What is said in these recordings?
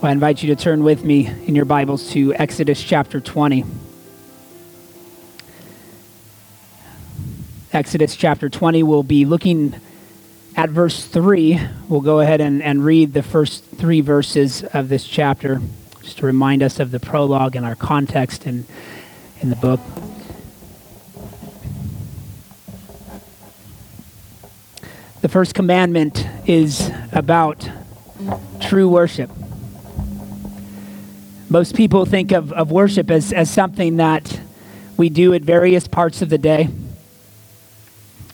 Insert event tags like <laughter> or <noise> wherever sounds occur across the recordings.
I invite you to turn with me in your Bibles to Exodus chapter 20. Exodus chapter 20, we'll be looking at verse 3. We'll go ahead and, and read the first three verses of this chapter just to remind us of the prologue and our context in, in the book. The first commandment is about true worship. Most people think of, of worship as, as something that we do at various parts of the day.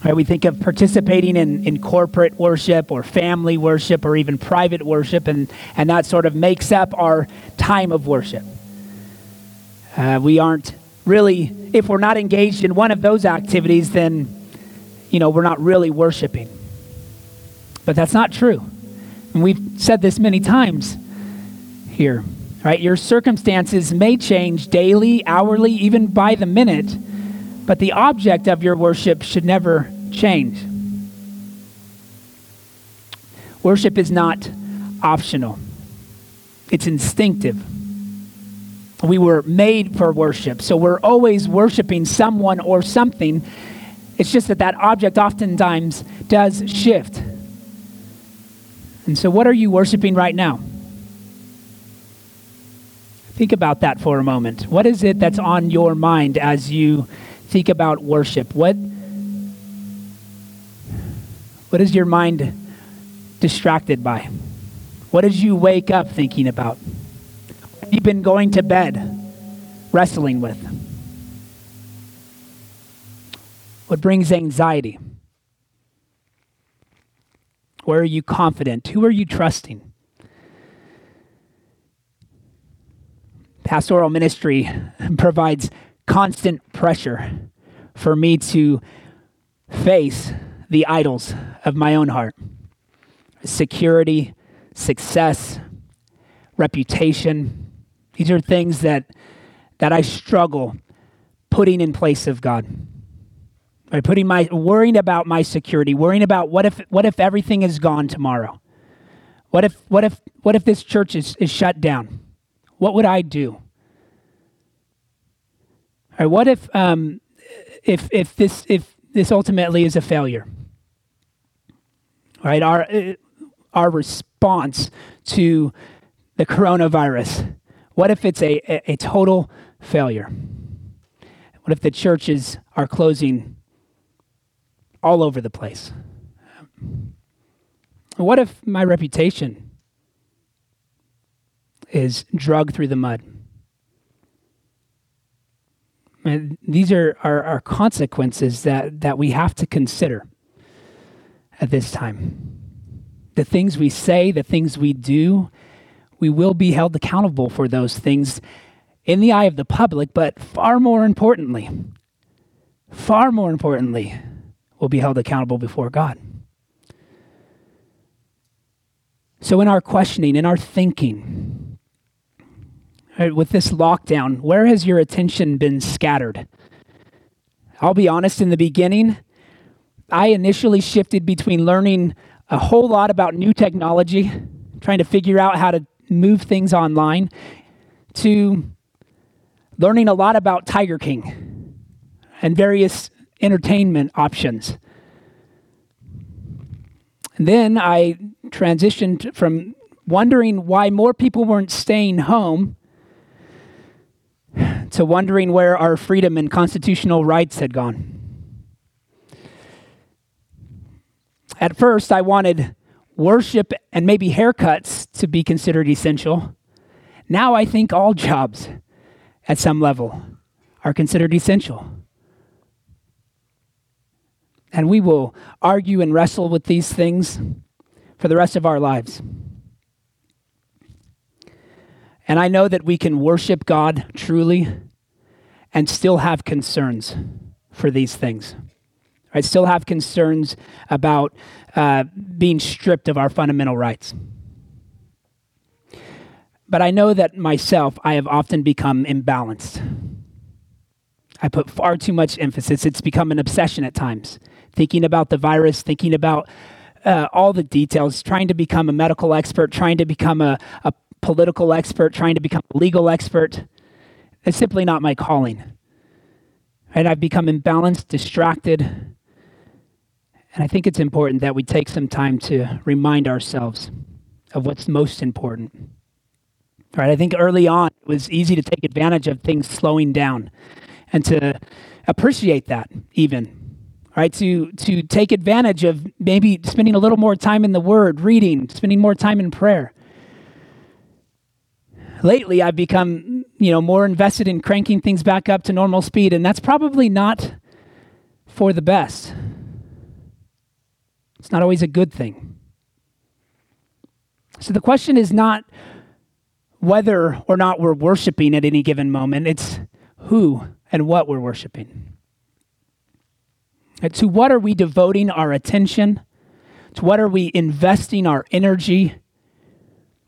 Right, we think of participating in, in corporate worship or family worship or even private worship, and, and that sort of makes up our time of worship. Uh, we aren't really, if we're not engaged in one of those activities, then, you know, we're not really worshiping. But that's not true. And we've said this many times here right? Your circumstances may change daily, hourly, even by the minute, but the object of your worship should never change. Worship is not optional, it's instinctive. We were made for worship, so we're always worshiping someone or something. It's just that that object oftentimes does shift. And so, what are you worshiping right now? Think about that for a moment. What is it that's on your mind as you think about worship? What, what is your mind distracted by? What did you wake up thinking about? What have you been going to bed wrestling with? What brings anxiety? Where are you confident? Who are you trusting? Pastoral ministry <laughs> provides constant pressure for me to face the idols of my own heart security, success, reputation. These are things that, that I struggle putting in place of God. By putting my worrying about my security, worrying about what if what if everything is gone tomorrow? What if what if what if this church is, is shut down? What would I do? All right, what if, um, if, if, this, if this ultimately is a failure? Right, our, uh, our response to the coronavirus, what if it's a, a, a total failure? What if the churches are closing all over the place? What if my reputation is drug through the mud. And these are, are, are consequences that, that we have to consider at this time. The things we say, the things we do, we will be held accountable for those things in the eye of the public, but far more importantly, far more importantly, we'll be held accountable before God. So, in our questioning, in our thinking, right, with this lockdown, where has your attention been scattered? I'll be honest, in the beginning, I initially shifted between learning a whole lot about new technology, trying to figure out how to move things online, to learning a lot about Tiger King and various entertainment options. And then I transitioned from wondering why more people weren't staying home to wondering where our freedom and constitutional rights had gone. At first, I wanted worship and maybe haircuts to be considered essential. Now I think all jobs at some level are considered essential. And we will argue and wrestle with these things for the rest of our lives. And I know that we can worship God truly and still have concerns for these things. I still have concerns about uh, being stripped of our fundamental rights. But I know that myself, I have often become imbalanced. I put far too much emphasis. It's become an obsession at times, thinking about the virus, thinking about uh, all the details, trying to become a medical expert, trying to become a, a political expert, trying to become a legal expert. It's simply not my calling. And I've become imbalanced, distracted. And I think it's important that we take some time to remind ourselves of what's most important. Right? I think early on it was easy to take advantage of things slowing down and to appreciate that even. Right? To to take advantage of maybe spending a little more time in the word, reading, spending more time in prayer. Lately I've become, you know, more invested in cranking things back up to normal speed and that's probably not for the best. It's not always a good thing. So the question is not whether or not we're worshiping at any given moment, it's who and what we're worshiping. To what are we devoting our attention? To what are we investing our energy?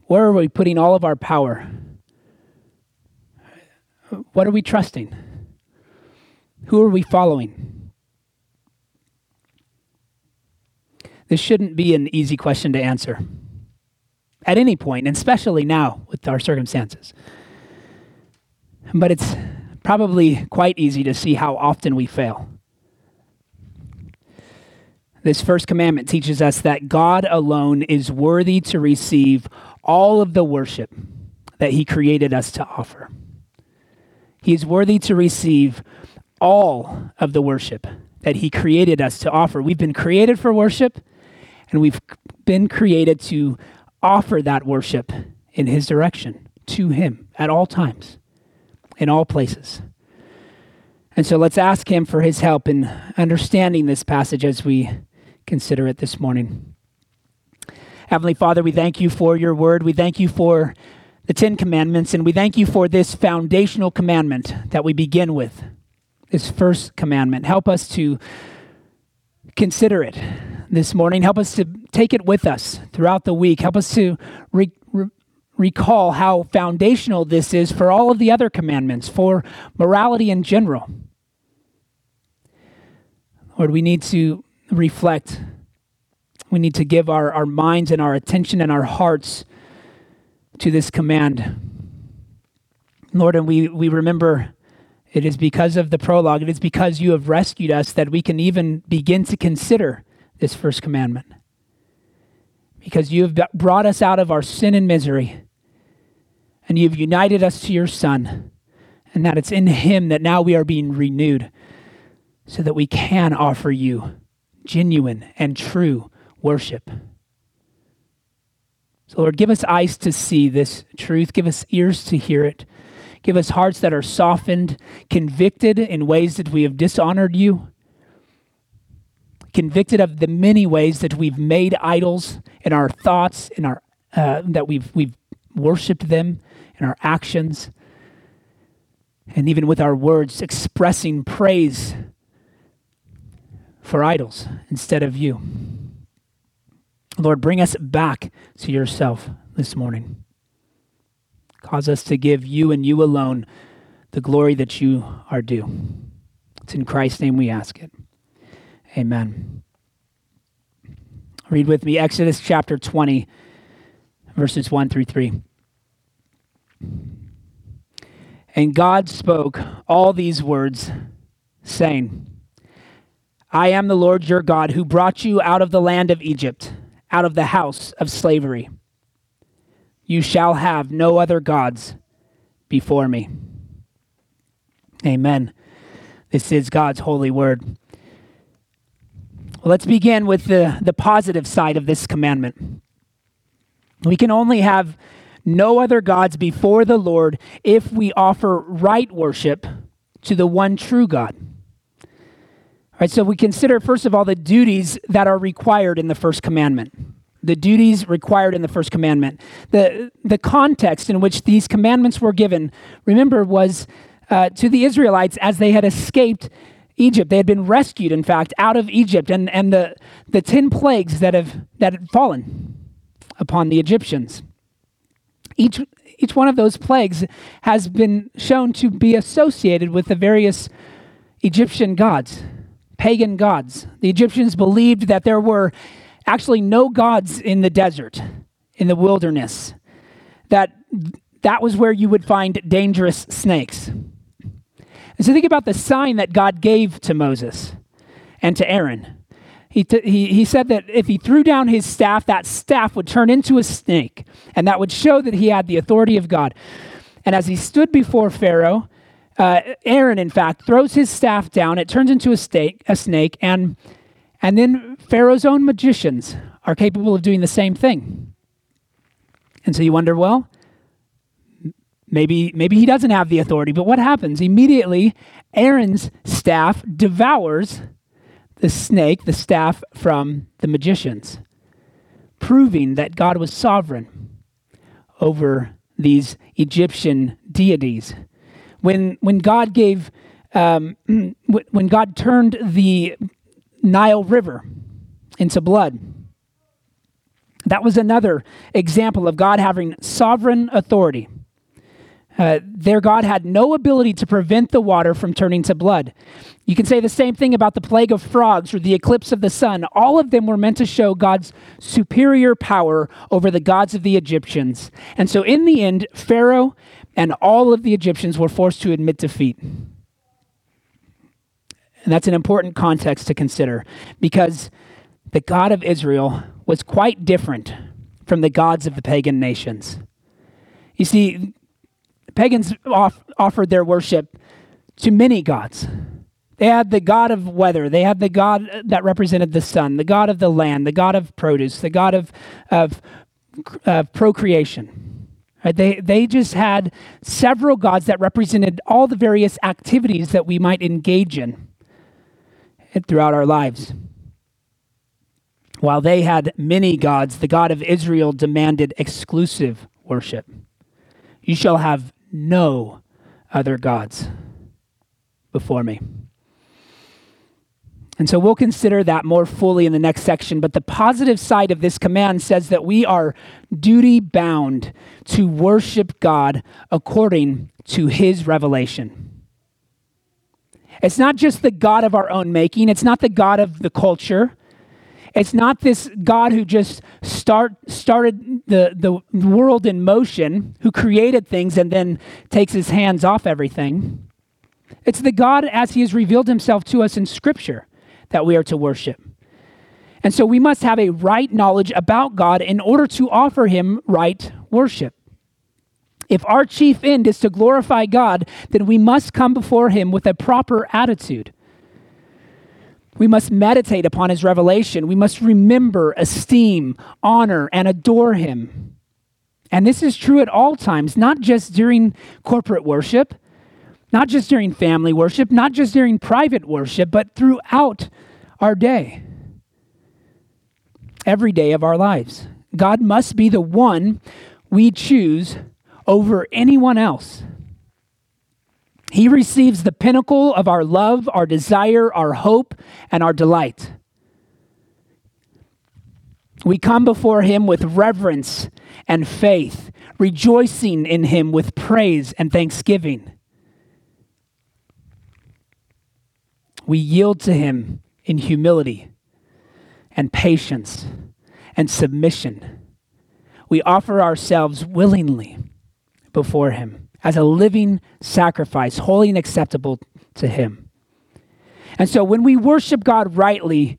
Where are we putting all of our power? What are we trusting? Who are we following? This shouldn't be an easy question to answer at any point, and especially now with our circumstances. But it's probably quite easy to see how often we fail. This first commandment teaches us that God alone is worthy to receive all of the worship that He created us to offer. He is worthy to receive all of the worship that He created us to offer. We've been created for worship, and we've been created to offer that worship in His direction to Him at all times, in all places. And so let's ask Him for His help in understanding this passage as we consider it this morning. Heavenly Father, we thank you for your word. We thank you for the Ten Commandments, and we thank you for this foundational commandment that we begin with, this first commandment. Help us to consider it this morning. Help us to take it with us throughout the week. Help us to re- re- recall how foundational this is for all of the other commandments, for morality in general. Lord, we need to reflect. We need to give our, our minds and our attention and our hearts to this command. Lord, and we, we remember it is because of the prologue, it is because you have rescued us that we can even begin to consider this first commandment. Because you have brought us out of our sin and misery, and you've united us to your Son, and that it's in Him that now we are being renewed so that we can offer you genuine and true worship. So, Lord, give us eyes to see this truth, give us ears to hear it, give us hearts that are softened, convicted in ways that we have dishonored you. Convicted of the many ways that we've made idols in our thoughts, in our uh, that we've we've worshipped them in our actions, and even with our words, expressing praise for idols instead of you. Lord, bring us back to yourself this morning. Cause us to give you and you alone the glory that you are due. It's in Christ's name we ask it. Amen. Read with me Exodus chapter 20, verses 1 through 3. And God spoke all these words, saying, I am the Lord your God who brought you out of the land of Egypt, out of the house of slavery. You shall have no other gods before me. Amen. This is God's holy word. Let's begin with the, the positive side of this commandment. We can only have no other gods before the Lord if we offer right worship to the one true God. All right, so we consider, first of all, the duties that are required in the first commandment. The duties required in the first commandment. The, the context in which these commandments were given, remember, was uh, to the Israelites as they had escaped Egypt. They had been rescued, in fact, out of Egypt and, and the, the 10 plagues that have that had fallen upon the Egyptians. Each, each one of those plagues has been shown to be associated with the various Egyptian gods, pagan gods. The Egyptians believed that there were actually no gods in the desert, in the wilderness, that that was where you would find dangerous snakes. And so think about the sign that God gave to Moses and to Aaron. He, t- he, he said that if he threw down his staff, that staff would turn into a snake, and that would show that he had the authority of God. And as he stood before Pharaoh, uh, Aaron, in fact, throws his staff down. It turns into a, a snake, and, and then Pharaoh's own magicians are capable of doing the same thing. And so you wonder, well, Maybe, maybe he doesn't have the authority, but what happens? Immediately, Aaron's staff devours the snake, the staff from the magicians, proving that God was sovereign over these Egyptian deities. When, when God gave, um, <clears throat> when God turned the Nile River into blood, that was another example of God having sovereign authority. Uh, their God had no ability to prevent the water from turning to blood. You can say the same thing about the plague of frogs or the eclipse of the sun. All of them were meant to show God's superior power over the gods of the Egyptians. And so, in the end, Pharaoh and all of the Egyptians were forced to admit defeat. And that's an important context to consider because the God of Israel was quite different from the gods of the pagan nations. You see, pagans off, offered their worship to many gods. They had the god of weather, they had the god that represented the sun, the god of the land, the god of produce, the god of, of uh, procreation. Right? They, they just had several gods that represented all the various activities that we might engage in eh, throughout our lives. While they had many gods, the God of Israel demanded exclusive worship. You shall have no other gods before me. And so we'll consider that more fully in the next section. But the positive side of this command says that we are duty bound to worship God according to his revelation. It's not just the God of our own making, it's not the God of the culture, it's not this God who just start, started the, the world in motion, who created things and then takes his hands off everything. It's the God as he has revealed himself to us in Scripture that we are to worship. And so we must have a right knowledge about God in order to offer him right worship. If our chief end is to glorify God, then we must come before him with a proper attitude. We must meditate upon his revelation. We must remember, esteem, honor, and adore him. And this is true at all times, not just during corporate worship, not just during family worship, not just during private worship, but throughout our day, every day of our lives. God must be the one we choose over anyone else. He receives the pinnacle of our love, our desire, our hope, and our delight. We come before Him with reverence and faith, rejoicing in Him with praise and thanksgiving. We yield to Him in humility and patience and submission. We offer ourselves willingly before Him as a living sacrifice, holy and acceptable to Him. And so when we worship God rightly,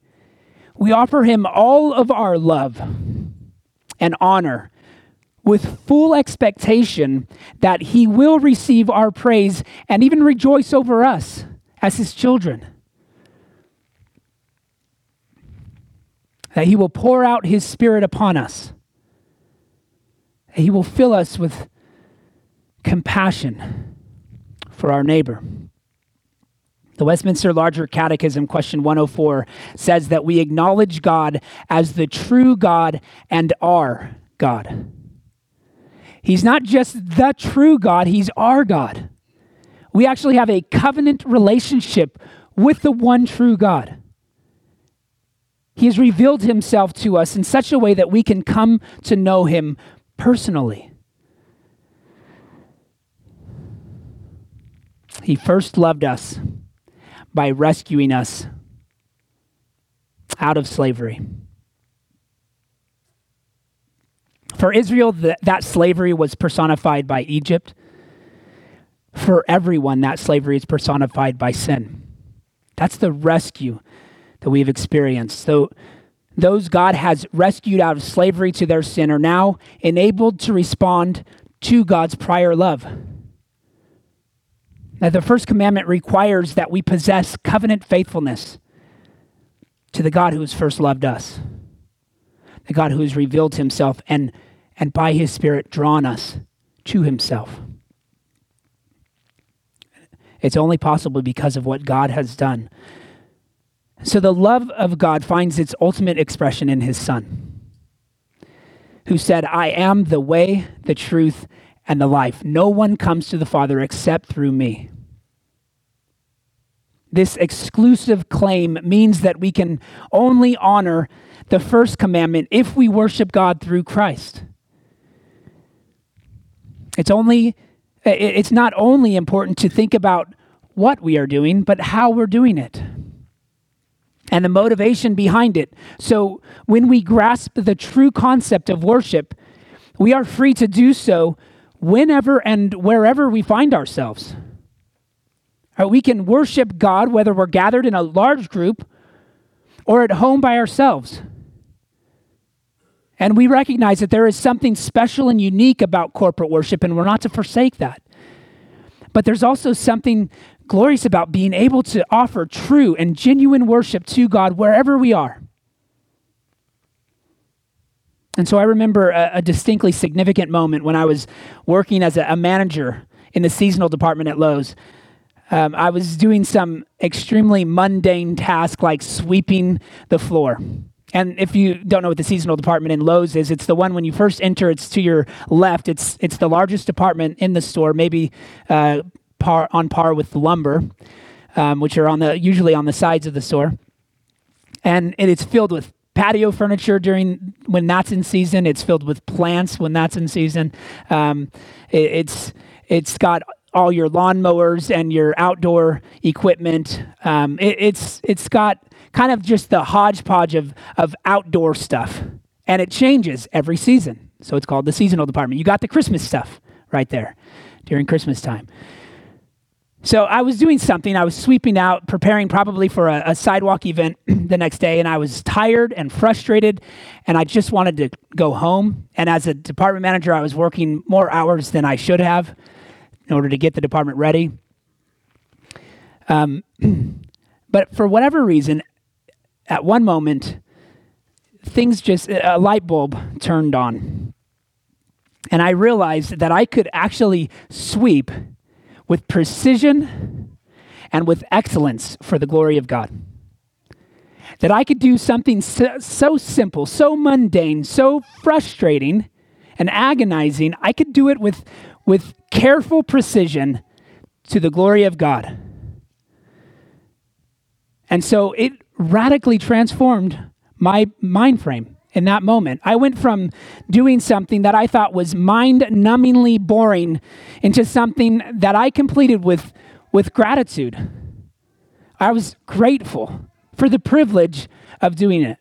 we offer Him all of our love and honor with full expectation that He will receive our praise and even rejoice over us as His children. That He will pour out His Spirit upon us. He will fill us with compassion for our neighbor. The Westminster Larger Catechism, question 104, says that we acknowledge God as the true God and our God. He's not just the true God, He's our God. We actually have a covenant relationship with the one true God. He has revealed Himself to us in such a way that we can come to know Him personally. He first loved us by rescuing us out of slavery. For Israel, that slavery was personified by Egypt. For everyone, that slavery is personified by sin. That's the rescue that we've experienced. So, those God has rescued out of slavery to their sin are now enabled to respond to God's prior love. Now, the first commandment requires that we possess covenant faithfulness to the God who has first loved us, the God who has revealed himself and, and by his Spirit drawn us to himself. It's only possible because of what God has done. So the love of God finds its ultimate expression in his Son, who said, I am the way, the truth, and the life. No one comes to the Father except through me. This exclusive claim means that we can only honor the first commandment if we worship God through Christ. It's only it's not only important to think about what we are doing, but how we're doing it and the motivation behind it. So when we grasp the true concept of worship, we are free to do so whenever and wherever we find ourselves. Right, we can worship God whether we're gathered in a large group or at home by ourselves. And we recognize that there is something special and unique about corporate worship, and we're not to forsake that. But there's also something glorious about being able to offer true and genuine worship to God wherever we are. And so I remember a, a distinctly significant moment when I was working as a, a manager in the seasonal department at Lowe's. Um, I was doing some extremely mundane task like sweeping the floor. And if you don't know what the seasonal department in Lowe's is, it's the one when you first enter. It's to your left. It's it's the largest department in the store, maybe uh, par on par with the lumber, um, which are on the usually on the sides of the store. And it's filled with patio furniture during when that's in season. It's filled with plants when that's in season. Um, it, it's it's got all your lawnmowers and your outdoor equipment. Um, it, it's it's got kind of just the hodgepodge of of outdoor stuff, and it changes every season. So it's called the seasonal department. You got the Christmas stuff right there during Christmas time. So I was doing something. I was sweeping out, preparing probably for a, a sidewalk event <clears throat> the next day, and I was tired and frustrated, and I just wanted to go home. And as a department manager, I was working more hours than I should have in order to get the department ready. Um, <clears throat> but for whatever reason, at one moment, things just, a light bulb turned on. And I realized that I could actually sweep with precision and with excellence for the glory of God. That I could do something so, so, simple, so mundane, so frustrating and agonizing, I could do it with, with careful precision to the glory of God. And so it radically transformed my mind frame in that moment. I went from doing something that I thought was mind numbingly boring into something that I completed with, with gratitude. I was grateful for the privilege of doing it.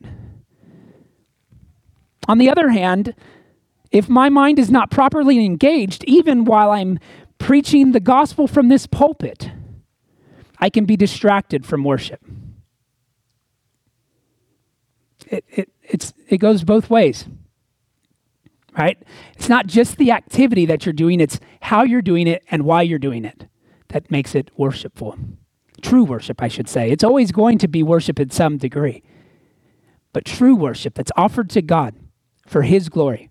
On the other hand, if my mind is not properly engaged, even while I'm preaching the gospel from this pulpit, I can be distracted from worship. It, it, it's, it goes both ways, right? It's not just the activity that you're doing, it's how you're doing it and why you're doing it that makes it worshipful. True worship, I should say. It's always going to be worship in some degree, but true worship that's offered to God for His glory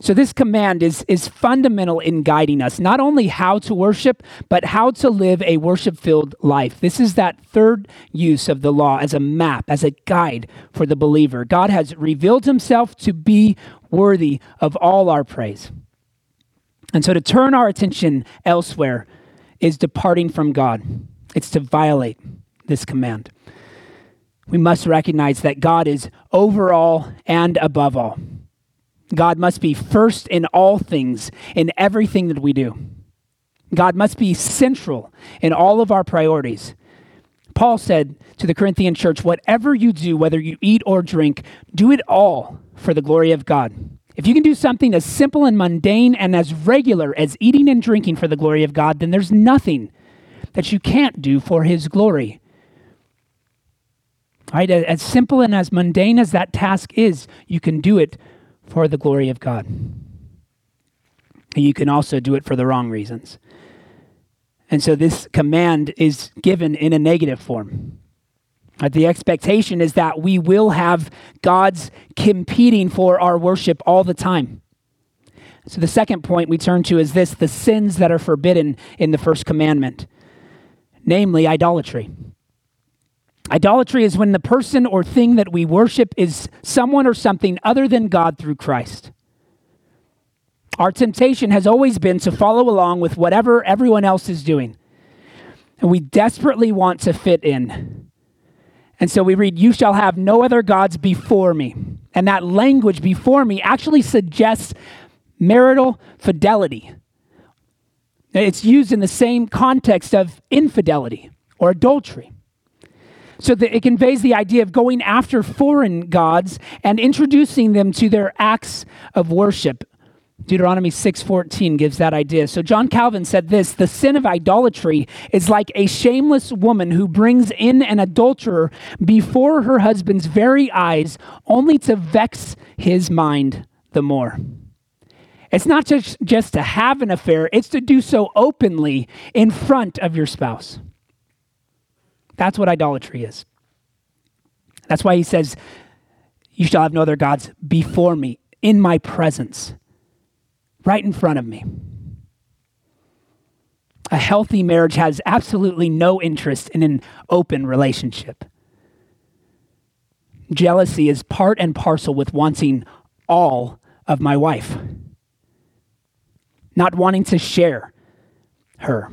so, this command is, is fundamental in guiding us, not only how to worship, but how to live a worship filled life. This is that third use of the law as a map, as a guide for the believer. God has revealed himself to be worthy of all our praise. And so, to turn our attention elsewhere is departing from God, it's to violate this command. We must recognize that God is over all and above all. God must be first in all things, in everything that we do. God must be central in all of our priorities. Paul said to the Corinthian church, Whatever you do, whether you eat or drink, do it all for the glory of God. If you can do something as simple and mundane and as regular as eating and drinking for the glory of God, then there's nothing that you can't do for His glory. Right? As simple and as mundane as that task is, you can do it for the glory of God. You can also do it for the wrong reasons. And so this command is given in a negative form. The expectation is that we will have God's competing for our worship all the time. So the second point we turn to is this the sins that are forbidden in the first commandment, namely idolatry. Idolatry is when the person or thing that we worship is someone or something other than God through Christ. Our temptation has always been to follow along with whatever everyone else is doing. And we desperately want to fit in. And so we read, You shall have no other gods before me. And that language before me actually suggests marital fidelity. It's used in the same context of infidelity or adultery. So that it conveys the idea of going after foreign gods and introducing them to their acts of worship. Deuteronomy 6:14 gives that idea. So John Calvin said this, the sin of idolatry is like a shameless woman who brings in an adulterer before her husband's very eyes only to vex his mind the more. It's not just, just to have an affair, it's to do so openly in front of your spouse. That's what idolatry is. That's why he says, You shall have no other gods before me, in my presence right in front of me. A healthy marriage has absolutely no interest in an open relationship. Jealousy is part and parcel with wanting all of my wife, not wanting to share her.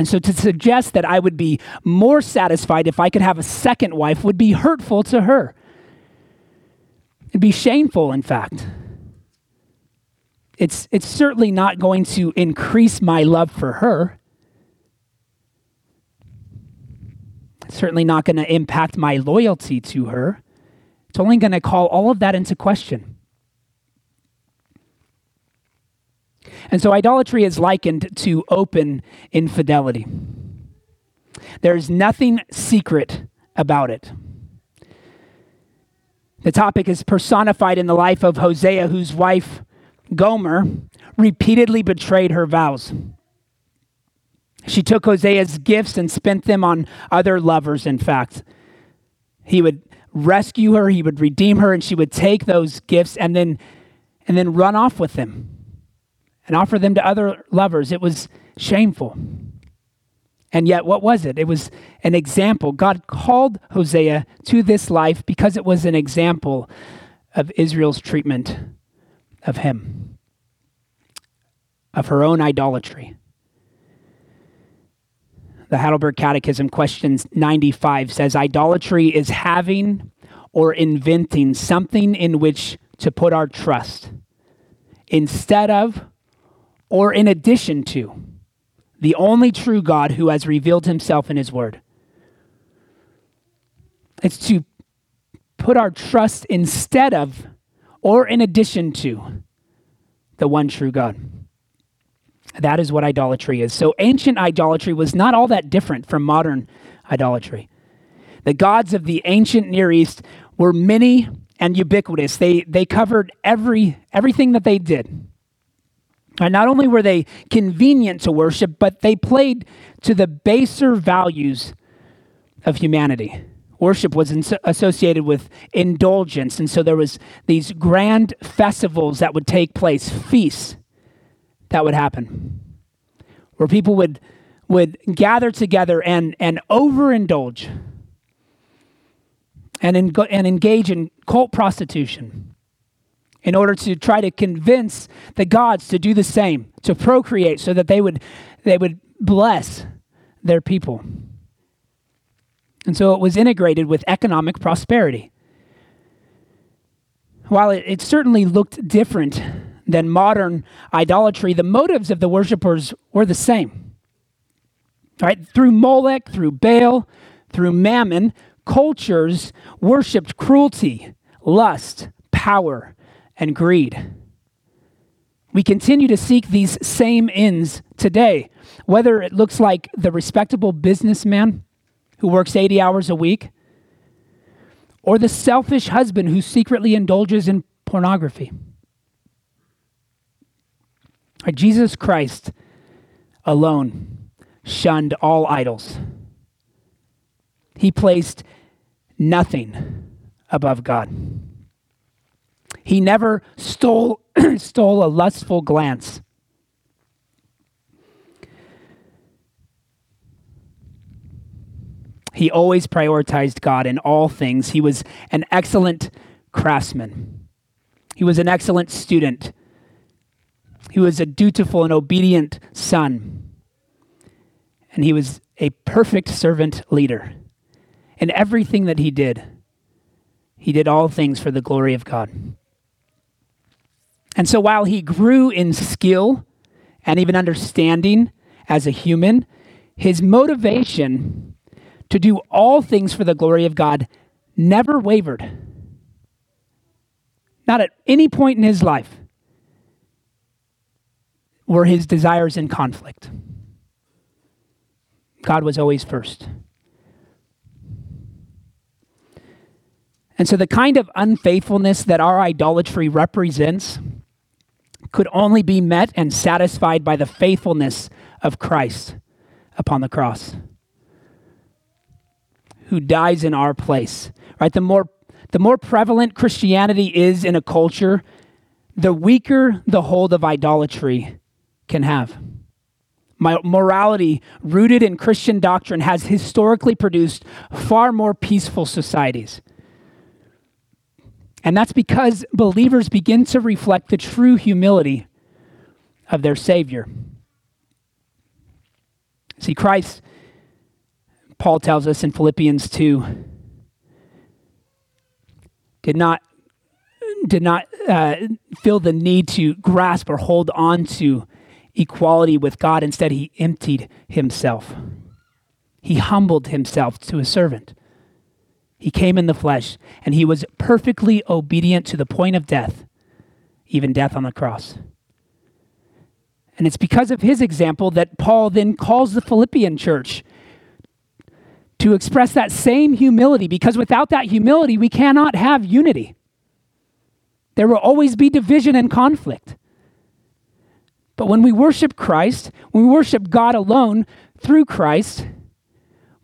And so to suggest that I would be more satisfied if I could have a second wife would be hurtful to her. It'd be shameful, in fact it's, it's certainly not going to increase my love for her. It's certainly not going to impact my loyalty to her. It's only going to call all of that into question. And so idolatry is likened to open infidelity. There's nothing secret about it. The topic is personified in the life of Hosea, whose wife Gomer repeatedly betrayed her vows. She took Hosea's gifts and spent them on other lovers, in fact. He would rescue her, he would redeem her, and she would take those gifts and then and then run off with them and offer them to other lovers. It was shameful. And yet, what was it? It was an example. God called Hosea to this life because it was an example of Israel's treatment of him, of her own idolatry. The Heidelberg Catechism, question 95, says idolatry is having or inventing something in which to put our trust instead of or in addition to the only true God who has revealed himself in his word. It's to put our trust instead of or in addition to the one true God. That is what idolatry is. So ancient idolatry was not all that different from modern idolatry. The gods of the ancient Near East were many and ubiquitous. They, they covered every, everything that they did. Not only were they convenient to worship, but they played to the baser values of humanity. Worship was in, associated with indulgence and so there was these grand festivals that would take place feasts that would happen where people would would gather together and and overindulge and, and engage in cult prostitution in order to try to convince the gods to do the same to procreate so that they would they would bless their people and so it was integrated with economic prosperity. While it, it certainly looked different than modern idolatry, the motives of the worshippers were the same. Right? Through Molech, through Baal, through Mammon, cultures worshiped cruelty, lust, power, and greed. We continue to seek these same ends today, whether it looks like the respectable businessman who works 80 hours a week or the selfish husband who secretly indulges in pornography. Jesus Christ alone shunned all idols. He placed nothing above God. He never stole, <clears throat> stole a lustful glance. He always prioritized God in all things. He was an excellent craftsman. He was an excellent student. He was a dutiful and obedient son. And he was a perfect servant leader. In everything that he did, he did all things for the glory of God. And so while he grew in skill and even understanding as a human, his motivation to do all things for the glory of God never wavered. Not at any point in his life were his desires in conflict. God was always first. And so, the kind of unfaithfulness that our idolatry represents could only be met and satisfied by the faithfulness of Christ upon the cross, who dies in our place. Right? The more, the more prevalent Christianity is in a culture, the weaker the hold of idolatry can have. My morality rooted in Christian doctrine has historically produced far more peaceful societies. And that's because believers begin to reflect the true humility of their Savior. See, Christ, Paul tells us in Philippians 2, did not, did not uh, feel the need to grasp or hold on to equality with God. Instead, he emptied himself. He humbled himself to a servant. He came in the flesh, and he was perfectly obedient to the point of death, even death on the cross. And it's because of his example that Paul then calls the Philippian church to express that same humility, because without that humility, we cannot have unity. There will always be division and conflict. But when we worship Christ, when we worship God alone through Christ,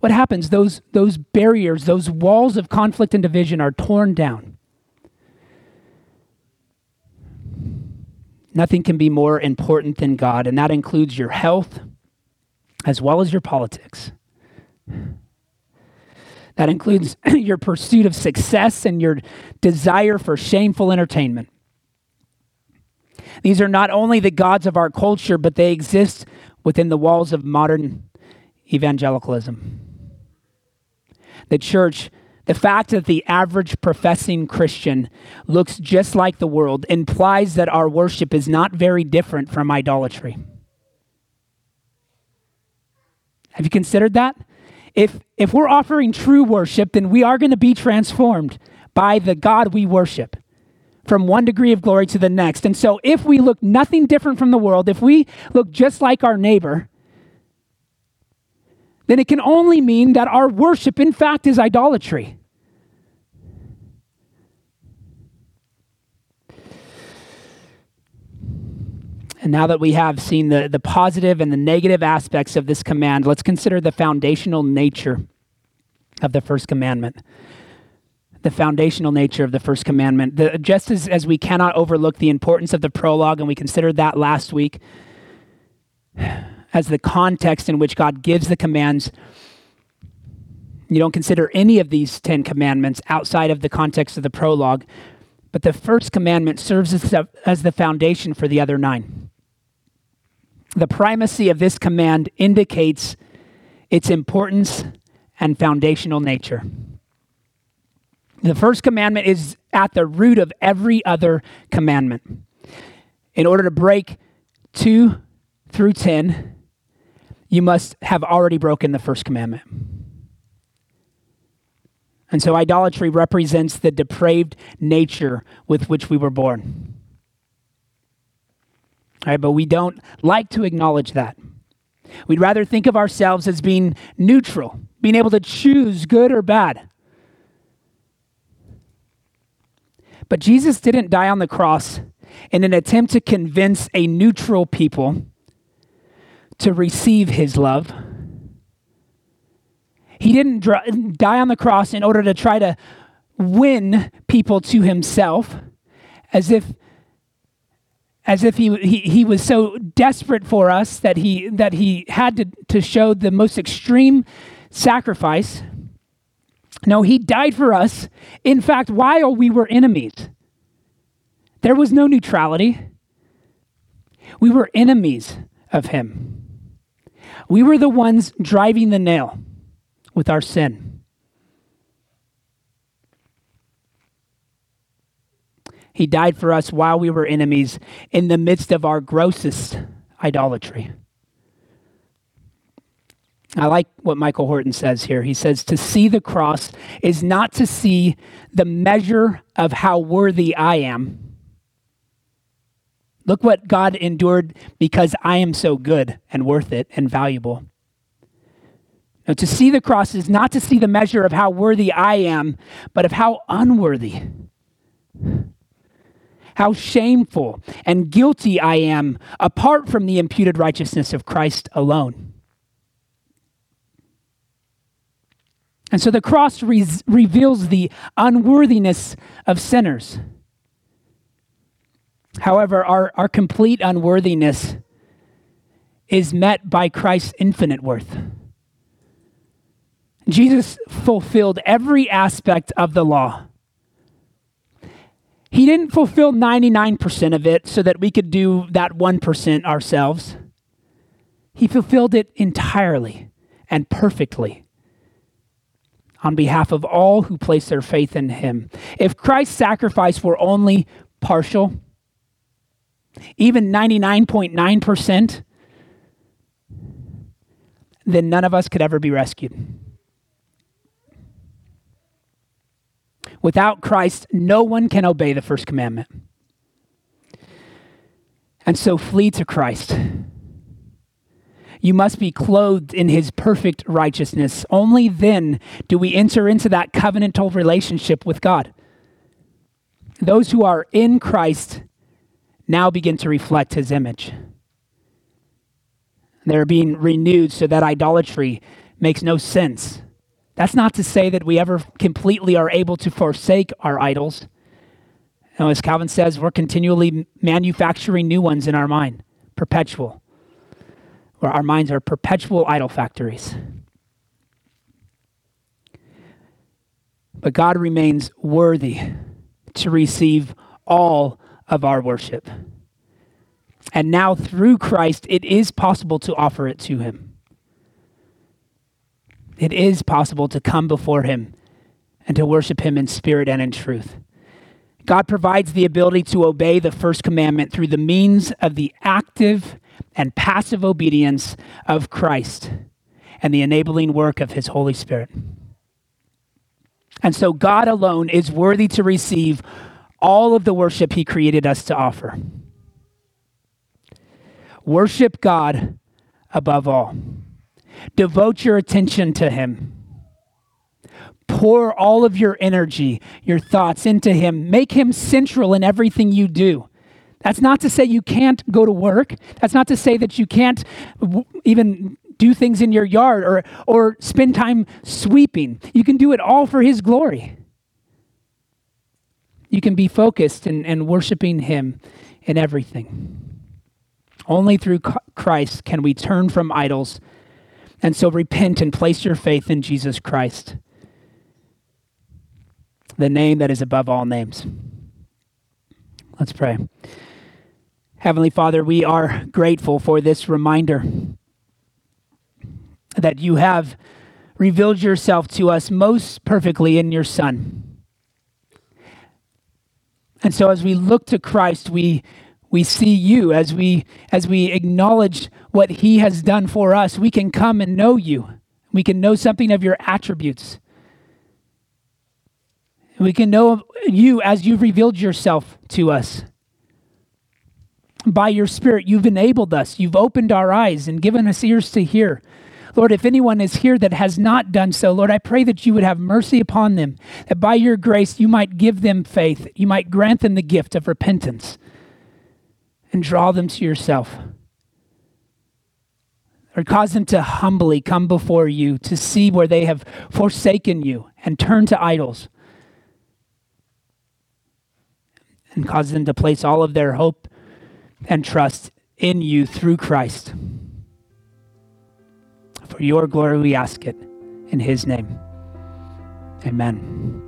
what happens? Those, those barriers, those walls of conflict and division are torn down. Nothing can be more important than God, and that includes your health as well as your politics. That includes <clears throat> your pursuit of success and your desire for shameful entertainment. These are not only the gods of our culture, but they exist within the walls of modern evangelicalism the church, the fact that the average professing Christian looks just like the world implies that our worship is not very different from idolatry. Have you considered that? If, if we're offering true worship, then we are going to be transformed by the God we worship from one degree of glory to the next. And so, if we look nothing different from the world, if we look just like our neighbor, then it can only mean that our worship, in fact, is idolatry. And now that we have seen the, the positive and the negative aspects of this command, let's consider the foundational nature of the first commandment. The foundational nature of the first commandment. The, just as, as we cannot overlook the importance of the prologue, and we considered that last week, as the context in which God gives the commands. You don't consider any of these Ten Commandments outside of the context of the prologue, but the first commandment serves as the foundation for the other nine. The primacy of this command indicates its importance and foundational nature. The first commandment is at the root of every other commandment. In order to break 2 through 10, you must have already broken the first commandment. And so idolatry represents the depraved nature with which we were born. Right, but we don't like to acknowledge that. We'd rather think of ourselves as being neutral, being able to choose good or bad. But Jesus didn't die on the cross in an attempt to convince a neutral people to receive his love. He didn't die on the cross in order to try to win people to himself as if as if he, he, he was so desperate for us that he, that he had to, to show the most extreme sacrifice. No, he died for us, in fact, while we were enemies. There was no neutrality. We were enemies of him. We were the ones driving the nail with our sin. He died for us while we were enemies in the midst of our grossest idolatry. I like what Michael Horton says here. He says, To see the cross is not to see the measure of how worthy I am. Look what God endured because I am so good and worth it and valuable. Now, to see the cross is not to see the measure of how worthy I am, but of how unworthy how shameful and guilty I am apart from the imputed righteousness of Christ alone. And so the cross re- reveals the unworthiness of sinners. However, our, our complete unworthiness is met by Christ's infinite worth. Jesus fulfilled every aspect of the law. He didn't fulfill 99% of it so that we could do that 1% ourselves. He fulfilled it entirely and perfectly on behalf of all who place their faith in him. If Christ's sacrifice were only partial, even 99.9%, then none of us could ever be rescued. Without Christ, no one can obey the first commandment. And so flee to Christ. You must be clothed in his perfect righteousness. Only then do we enter into that covenantal relationship with God. Those who are in Christ now begin to reflect his image. They're being renewed so that idolatry makes no sense. That's not to say that we ever completely are able to forsake our idols. Know, as Calvin says, we're continually manufacturing new ones in our mind, perpetual. Where our minds are perpetual idol factories. But God remains worthy to receive all of our worship. And now, through Christ, it is possible to offer it to Him. It is possible to come before Him and to worship Him in spirit and in truth. God provides the ability to obey the first commandment through the means of the active and passive obedience of Christ and the enabling work of His Holy Spirit. And so God alone is worthy to receive all of the worship He created us to offer. Worship God above all. Devote your attention to Him. Pour all of your energy, your thoughts into Him. Make Him central in everything you do. That's not to say you can't go to work. That's not to say that you can't w- even do things in your yard or, or spend time sweeping. You can do it all for His glory. You can be focused and, and worshiping Him in everything. Only through Christ can we turn from idols and so repent and place your faith in Jesus Christ, the name that is above all names. Let's pray. Heavenly Father, we are grateful for this reminder that you have revealed yourself to us most perfectly in your Son. And so as we look to Christ, we we see you as we as we acknowledge what he has done for us we can come and know you we can know something of your attributes we can know you as you've revealed yourself to us By your Spirit, you've enabled us. You've opened our eyes and given us ears to hear. Lord, if anyone is here that has not done so, Lord, I pray that you would have mercy upon them, that by your grace you might give them faith, you might grant them the gift of repentance, and draw them to yourself. Or cause them to humbly come before you to see where they have forsaken you and turn to idols. And cause them to place all of their hope and trust in you through Christ. For your glory we ask it in his name. Amen.